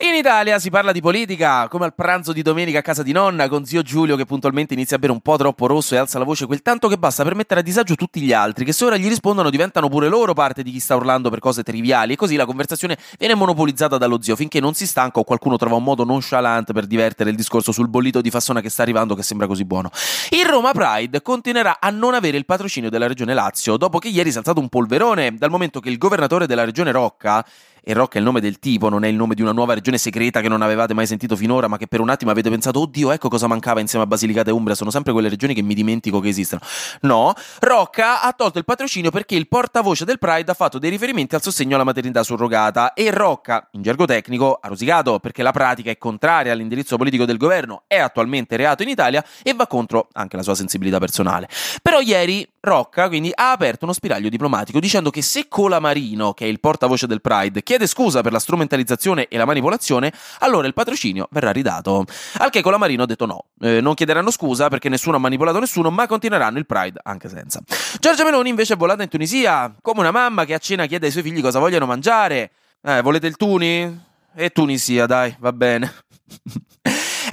In Italia si parla di politica, come al pranzo di domenica a casa di nonna, con zio Giulio che puntualmente inizia a bere un po' troppo rosso e alza la voce quel tanto che basta per mettere a disagio tutti gli altri, che se ora gli rispondono diventano pure loro parte di chi sta urlando per cose triviali, e così la conversazione viene monopolizzata dallo zio finché non si stanca o qualcuno trova un modo nonchalant per divertere il discorso sul bollito di fassona che sta arrivando che sembra così buono. Il Roma Pride continuerà a non avere il patrocinio della regione Lazio, dopo che ieri si è alzato un polverone, dal momento che il governatore della regione Rocca e Rock è il nome del tipo, non è il nome di una nuova regione segreta che non avevate mai sentito finora, ma che per un attimo avete pensato, oddio, ecco cosa mancava insieme a Basilicata e Umbria, sono sempre quelle regioni che mi dimentico che esistono. No, Rocca ha tolto il patrocinio perché il portavoce del Pride ha fatto dei riferimenti al sostegno alla maternità surrogata e Rocca, in gergo tecnico, ha rosicato perché la pratica è contraria all'indirizzo politico del governo, è attualmente reato in Italia e va contro anche la sua sensibilità personale. Però ieri Rocca quindi ha aperto uno spiraglio diplomatico dicendo che se Colamarino, che è il portavoce del Pride, chiede scusa per la strumentalizzazione e la manipolazione, allora il patrocinio verrà ridato. Al che Colamarino ha detto no, eh, non chiederanno scusa perché nessuno ha manipolato nessuno, ma continueranno il Pride anche senza. Giorgia Meloni invece è volata in Tunisia, come una mamma che a cena chiede ai suoi figli cosa vogliono mangiare. Eh, volete il Tuni? E Tunisia, dai, va bene.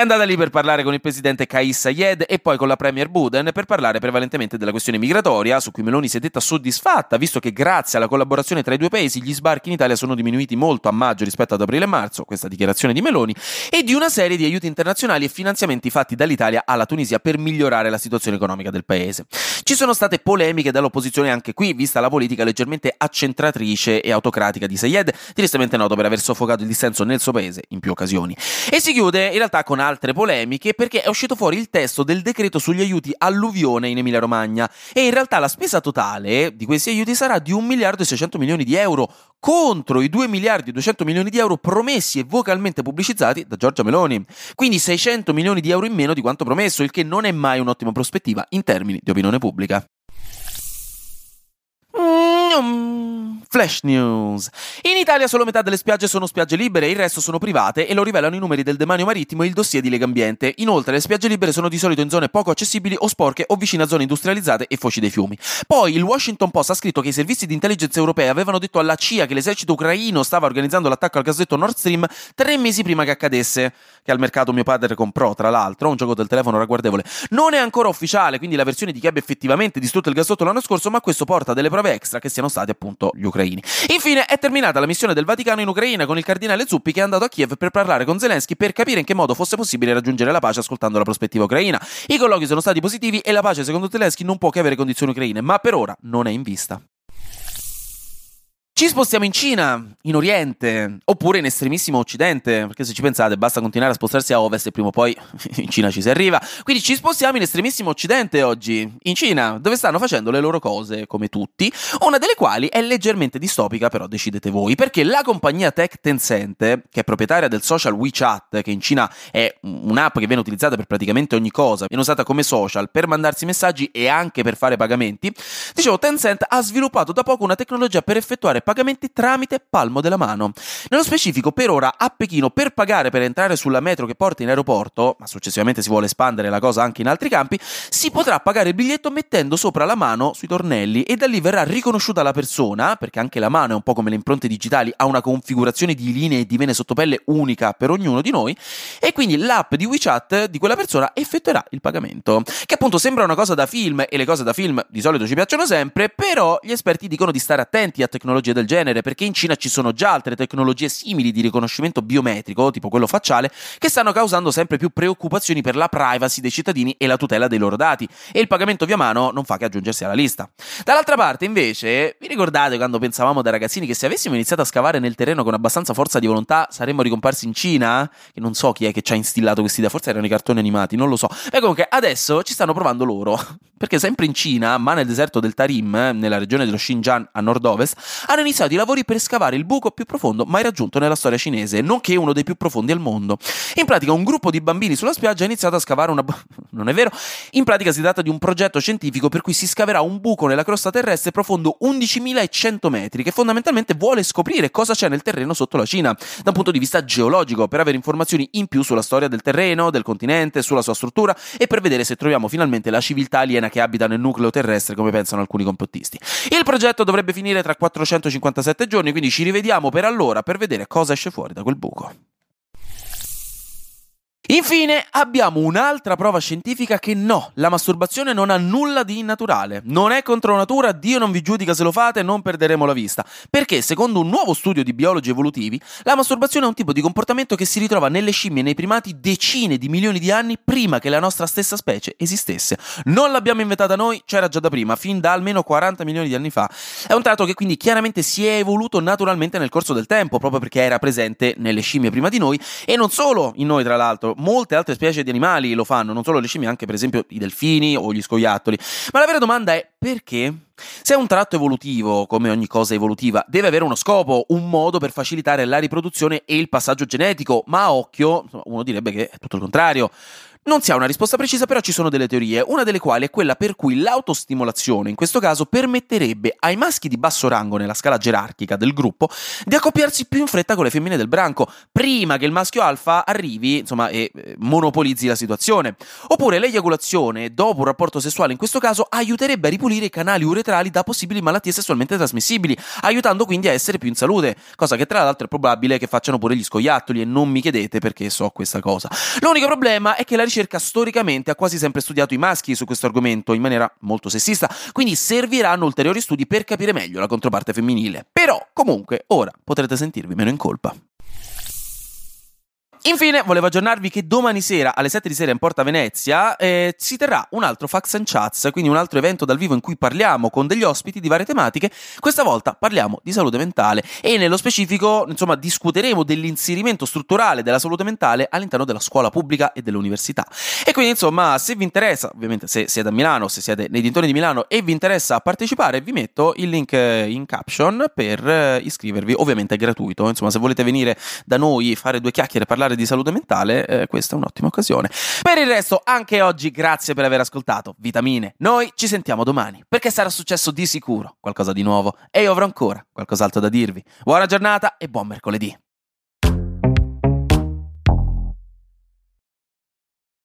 È andata lì per parlare con il presidente Kais Sayed e poi con la premier Buden per parlare prevalentemente della questione migratoria, su cui Meloni si è detta soddisfatta, visto che grazie alla collaborazione tra i due paesi gli sbarchi in Italia sono diminuiti molto a maggio rispetto ad aprile e marzo, questa dichiarazione di Meloni, e di una serie di aiuti internazionali e finanziamenti fatti dall'Italia alla Tunisia per migliorare la situazione economica del paese. Ci sono state polemiche dall'opposizione anche qui, vista la politica leggermente accentratrice e autocratica di Sayed, tristemente noto per aver soffocato il dissenso nel suo paese in più occasioni. E si chiude in realtà con altre polemiche perché è uscito fuori il testo del decreto sugli aiuti alluvione in Emilia Romagna e in realtà la spesa totale di questi aiuti sarà di 1 miliardo e 600 milioni di euro contro i 2 miliardi e 200 milioni di euro promessi e vocalmente pubblicizzati da Giorgia Meloni. Quindi 600 milioni di euro in meno di quanto promesso, il che non è mai un'ottima prospettiva in termini di opinione pubblica. Mm, flash news. In Italia solo metà delle spiagge sono spiagge libere, il resto sono private e lo rivelano i numeri del demanio marittimo e il dossier di Legambiente. Inoltre le spiagge libere sono di solito in zone poco accessibili o sporche o vicine a zone industrializzate e foci dei fiumi. Poi il Washington Post ha scritto che i servizi di intelligence europei avevano detto alla CIA che l'esercito ucraino stava organizzando l'attacco al gasdetto Nord Stream tre mesi prima che accadesse, che al mercato mio padre comprò, tra l'altro, un gioco del telefono ragguardevole. Non è ancora ufficiale, quindi la versione di chi abbia effettivamente distrutto il gasdotto l'anno scorso, ma questo porta delle prove extra che siano stati appunto gli ucraini. Infine è terminata la missione del Vaticano in Ucraina con il cardinale Zuppi che è andato a Kiev per parlare con Zelensky per capire in che modo fosse possibile raggiungere la pace ascoltando la prospettiva ucraina. I colloqui sono stati positivi e la pace secondo Zelensky non può che avere condizioni ucraine, ma per ora non è in vista. Ci spostiamo in Cina, in Oriente, oppure in estremissimo Occidente, perché se ci pensate basta continuare a spostarsi a Ovest e prima o poi in Cina ci si arriva. Quindi ci spostiamo in estremissimo Occidente oggi, in Cina, dove stanno facendo le loro cose, come tutti, una delle quali è leggermente distopica, però decidete voi, perché la compagnia tech Tencent, che è proprietaria del social WeChat, che in Cina è un'app che viene utilizzata per praticamente ogni cosa, viene usata come social per mandarsi messaggi e anche per fare pagamenti, dicevo, Tencent ha sviluppato da poco una tecnologia per effettuare pagamenti tramite palmo della mano. Nello specifico, per ora a Pechino, per pagare per entrare sulla metro che porta in aeroporto, ma successivamente si vuole espandere la cosa anche in altri campi, si potrà pagare il biglietto mettendo sopra la mano sui tornelli e da lì verrà riconosciuta la persona, perché anche la mano è un po' come le impronte digitali, ha una configurazione di linee e di vene sottopelle unica per ognuno di noi, e quindi l'app di WeChat di quella persona effettuerà il pagamento. Che appunto sembra una cosa da film, e le cose da film di solito ci piacciono sempre, però gli esperti dicono di stare attenti a tecnologie del del genere, perché in Cina ci sono già altre tecnologie simili di riconoscimento biometrico, tipo quello facciale, che stanno causando sempre più preoccupazioni per la privacy dei cittadini e la tutela dei loro dati, e il pagamento via mano non fa che aggiungersi alla lista. Dall'altra parte, invece, vi ricordate quando pensavamo da ragazzini che se avessimo iniziato a scavare nel terreno con abbastanza forza di volontà saremmo ricomparsi in Cina? Che non so chi è che ci ha instillato questa idea, forse erano i cartoni animati, non lo so. E comunque adesso ci stanno provando loro. perché sempre in Cina, ma nel deserto del Tarim, nella regione dello Xinjiang a nord-ovest, hanno iniziato i lavori per scavare il buco più profondo mai raggiunto nella storia cinese, nonché uno dei più profondi al mondo. In pratica un gruppo di bambini sulla spiaggia ha iniziato a scavare una... non è vero? In pratica si tratta di un progetto scientifico per cui si scaverà un buco nella crosta terrestre profondo 11.100 metri, che fondamentalmente vuole scoprire cosa c'è nel terreno sotto la Cina, da un punto di vista geologico, per avere informazioni in più sulla storia del terreno, del continente, sulla sua struttura e per vedere se troviamo finalmente la civiltà aliena che abita nel nucleo terrestre, come pensano alcuni complottisti. Il progetto dovrebbe finire tra 457 giorni, quindi ci rivediamo per allora per vedere cosa esce fuori da quel buco. Infine abbiamo un'altra prova scientifica che no, la masturbazione non ha nulla di innaturale, non è contro natura, Dio non vi giudica se lo fate, non perderemo la vista, perché secondo un nuovo studio di biologi evolutivi, la masturbazione è un tipo di comportamento che si ritrova nelle scimmie e nei primati decine di milioni di anni prima che la nostra stessa specie esistesse. Non l'abbiamo inventata noi, c'era già da prima, fin da almeno 40 milioni di anni fa. È un tratto che quindi chiaramente si è evoluto naturalmente nel corso del tempo, proprio perché era presente nelle scimmie prima di noi e non solo in noi tra l'altro molte altre specie di animali lo fanno, non solo le scimmie, anche per esempio i delfini o gli scoiattoli. Ma la vera domanda è perché? Se un tratto evolutivo, come ogni cosa evolutiva, deve avere uno scopo, un modo per facilitare la riproduzione e il passaggio genetico, ma a occhio uno direbbe che è tutto il contrario. Non si ha una risposta precisa, però ci sono delle teorie, una delle quali è quella per cui l'autostimolazione, in questo caso, permetterebbe ai maschi di basso rango nella scala gerarchica del gruppo di accoppiarsi più in fretta con le femmine del branco, prima che il maschio alfa arrivi, insomma, e eh, monopolizzi la situazione. Oppure l'eiaculazione, dopo un rapporto sessuale in questo caso, aiuterebbe a ripulire i canali uretrali da possibili malattie sessualmente trasmissibili, aiutando quindi a essere più in salute, cosa che tra l'altro è probabile che facciano pure gli scoiattoli e non mi chiedete perché so questa cosa. L'unico problema è che la ricerca storicamente ha quasi sempre studiato i maschi su questo argomento in maniera molto sessista, quindi serviranno ulteriori studi per capire meglio la controparte femminile. Però, comunque, ora potrete sentirvi meno in colpa. Infine, volevo aggiornarvi che domani sera alle 7 di sera in Porta Venezia eh, si terrà un altro Fax and Chats, quindi un altro evento dal vivo in cui parliamo con degli ospiti di varie tematiche. Questa volta parliamo di salute mentale e nello specifico, insomma, discuteremo dell'inserimento strutturale della salute mentale all'interno della scuola pubblica e dell'università. E quindi, insomma, se vi interessa, ovviamente se siete a Milano, se siete nei dintorni di Milano e vi interessa partecipare, vi metto il link eh, in caption per eh, iscrivervi. Ovviamente è gratuito, insomma, se volete venire da noi, fare due chiacchiere, parlare parlare di salute mentale, eh, questa è un'ottima occasione. Per il resto, anche oggi, grazie per aver ascoltato. Vitamine. Noi ci sentiamo domani, perché sarà successo di sicuro qualcosa di nuovo e io avrò ancora qualcos'altro da dirvi. Buona giornata e buon mercoledì.